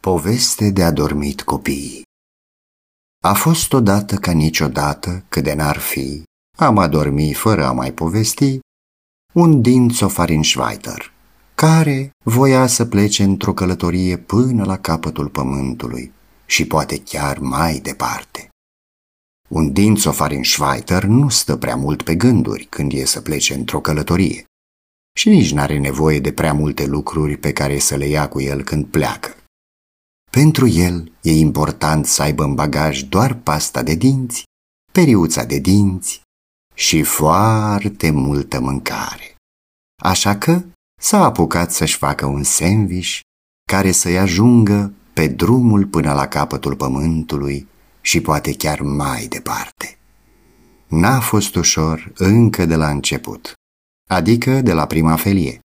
Poveste de adormit copiii A fost odată ca niciodată, cât de n-ar fi, am adormi fără a mai povesti, un din Schweiter, care voia să plece într-o călătorie până la capătul pământului și poate chiar mai departe. Un din Schweiter nu stă prea mult pe gânduri când e să plece într-o călătorie și nici n-are nevoie de prea multe lucruri pe care să le ia cu el când pleacă. Pentru el e important să aibă în bagaj doar pasta de dinți, periuța de dinți și foarte multă mâncare. Așa că s-a apucat să-și facă un sandwich care să-i ajungă pe drumul până la capătul pământului și poate chiar mai departe. N-a fost ușor încă de la început, adică de la prima felie.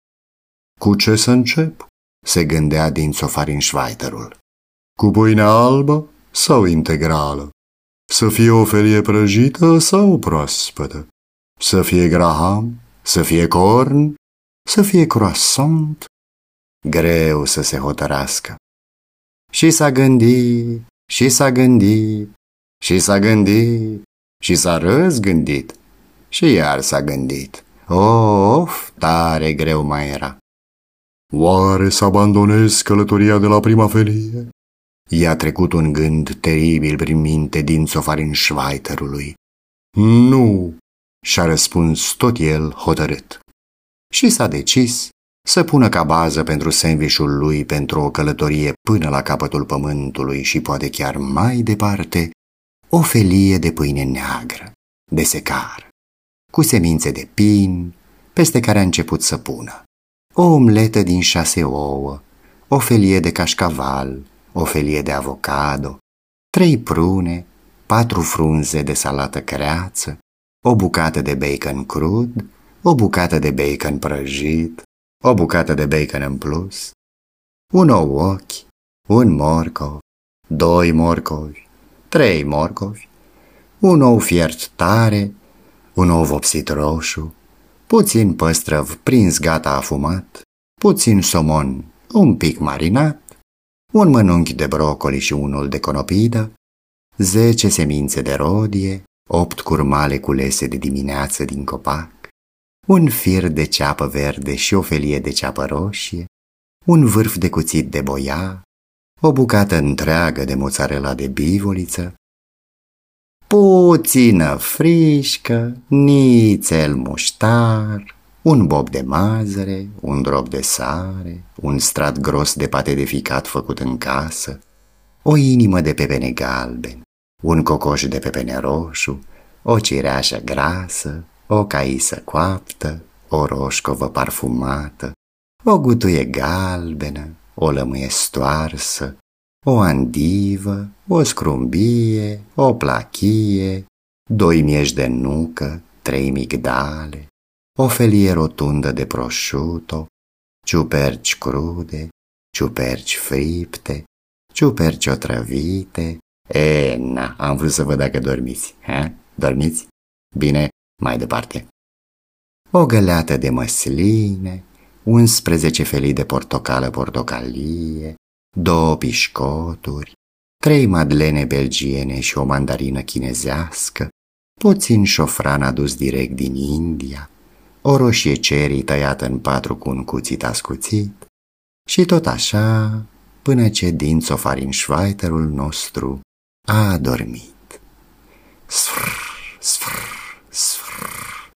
Cu ce să încep? se gândea din Schweiterul. Cu pâine albă sau integrală? Să fie o felie prăjită sau proaspătă? Să fie graham? Să fie corn? Să fie croissant? Greu să se hotărască. Și s-a gândit, și s-a gândit, și s-a gândit, și s-a răzgândit, și iar s-a gândit. Of, tare greu mai era. Oare să abandonez călătoria de la prima felie? I-a trecut un gând teribil prin minte din sofarin șvaiterului. Nu, și-a răspuns tot el hotărât. Și s-a decis să pună ca bază pentru sandvișul lui pentru o călătorie până la capătul pământului și poate chiar mai departe, o felie de pâine neagră, de secar, cu semințe de pin, peste care a început să pună, o omletă din șase ouă, o felie de cașcaval, o felie de avocado, trei prune, patru frunze de salată creață, o bucată de bacon crud, o bucată de bacon prăjit, o bucată de bacon în plus, un ou ochi, un morcov, doi morcovi, trei morcovi, un ou fiert tare, un ou vopsit roșu, puțin păstrăv prins gata afumat, puțin somon un pic marinat, un mănunchi de brocoli și unul de conopidă, zece semințe de rodie, opt curmale culese de dimineață din copac, un fir de ceapă verde și o felie de ceapă roșie, un vârf de cuțit de boia, o bucată întreagă de mozzarella de bivoliță, puțină frișcă, nițel muștar, un bob de mazăre, un drop de sare, un strat gros de pate de ficat făcut în casă, o inimă de pepene galben, un cocoș de pepene roșu, o cireașă grasă, o caisă coaptă, o roșcovă parfumată, o gutuie galbenă, o lămâie stoarsă, o andivă, o scrumbie, o plachie, doi mieși de nucă, trei migdale, o felie rotundă de prosciutto, ciuperci crude, ciuperci fripte, ciuperci otrăvite. E, na, am vrut să văd dacă dormiți. Ha? Dormiți? Bine, mai departe. O găleată de măsline, 11 felii de portocală portocalie, două pișcoturi, trei madlene belgiene și o mandarină chinezească, puțin șofran adus direct din India, o roșie cerii tăiată în patru cu un cuțit ascuțit și tot așa până ce din Schweiterul nostru a adormit. Sfr, sfr, sfr,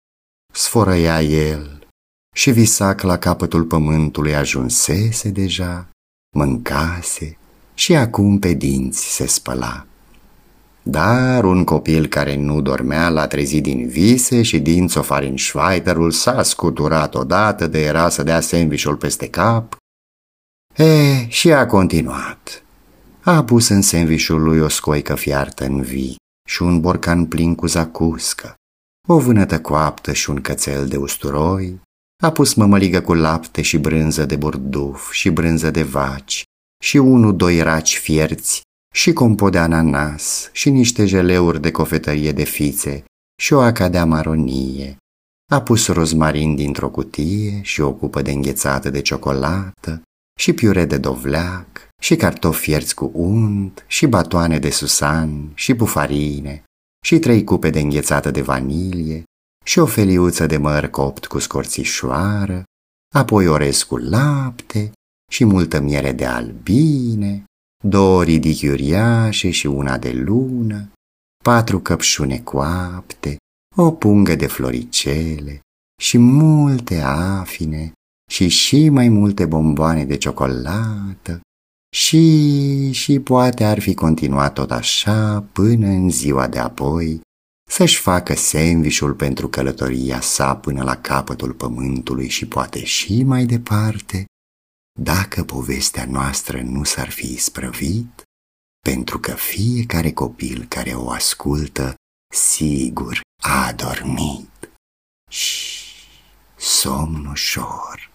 sfărăia el și visac la capătul pământului ajunsese deja, mâncase și acum pe dinți se spăla. Dar un copil care nu dormea l-a trezit din vise și din Schweiterul s-a scuturat odată de era să dea sandvișul peste cap. E, și a continuat. A pus în sandvișul lui o scoică fiartă în vii și un borcan plin cu zacuscă, o vânătă coaptă și un cățel de usturoi, a pus mămăligă cu lapte și brânză de burduf și brânză de vaci și unu-doi raci fierți și compot de ananas și niște jeleuri de cofetărie de fițe și o acadea maronie. A pus rozmarin dintr-o cutie și o cupă de înghețată de ciocolată și piure de dovleac, și cartofi fierți cu unt, și batoane de susan, și bufarine, și trei cupe de înghețată de vanilie, și o feliuță de măr copt cu scorțișoară, apoi orez cu lapte și multă miere de albine, două ridichi uriașe și una de lună, patru căpșune coapte, o pungă de floricele și multe afine și și mai multe bomboane de ciocolată și, și poate ar fi continuat tot așa până în ziua de apoi să-și facă sandvișul pentru călătoria sa până la capătul pământului și poate și mai departe, dacă povestea noastră nu s-ar fi sprăvit, pentru că fiecare copil care o ascultă, sigur, a dormit. Și somn ușor.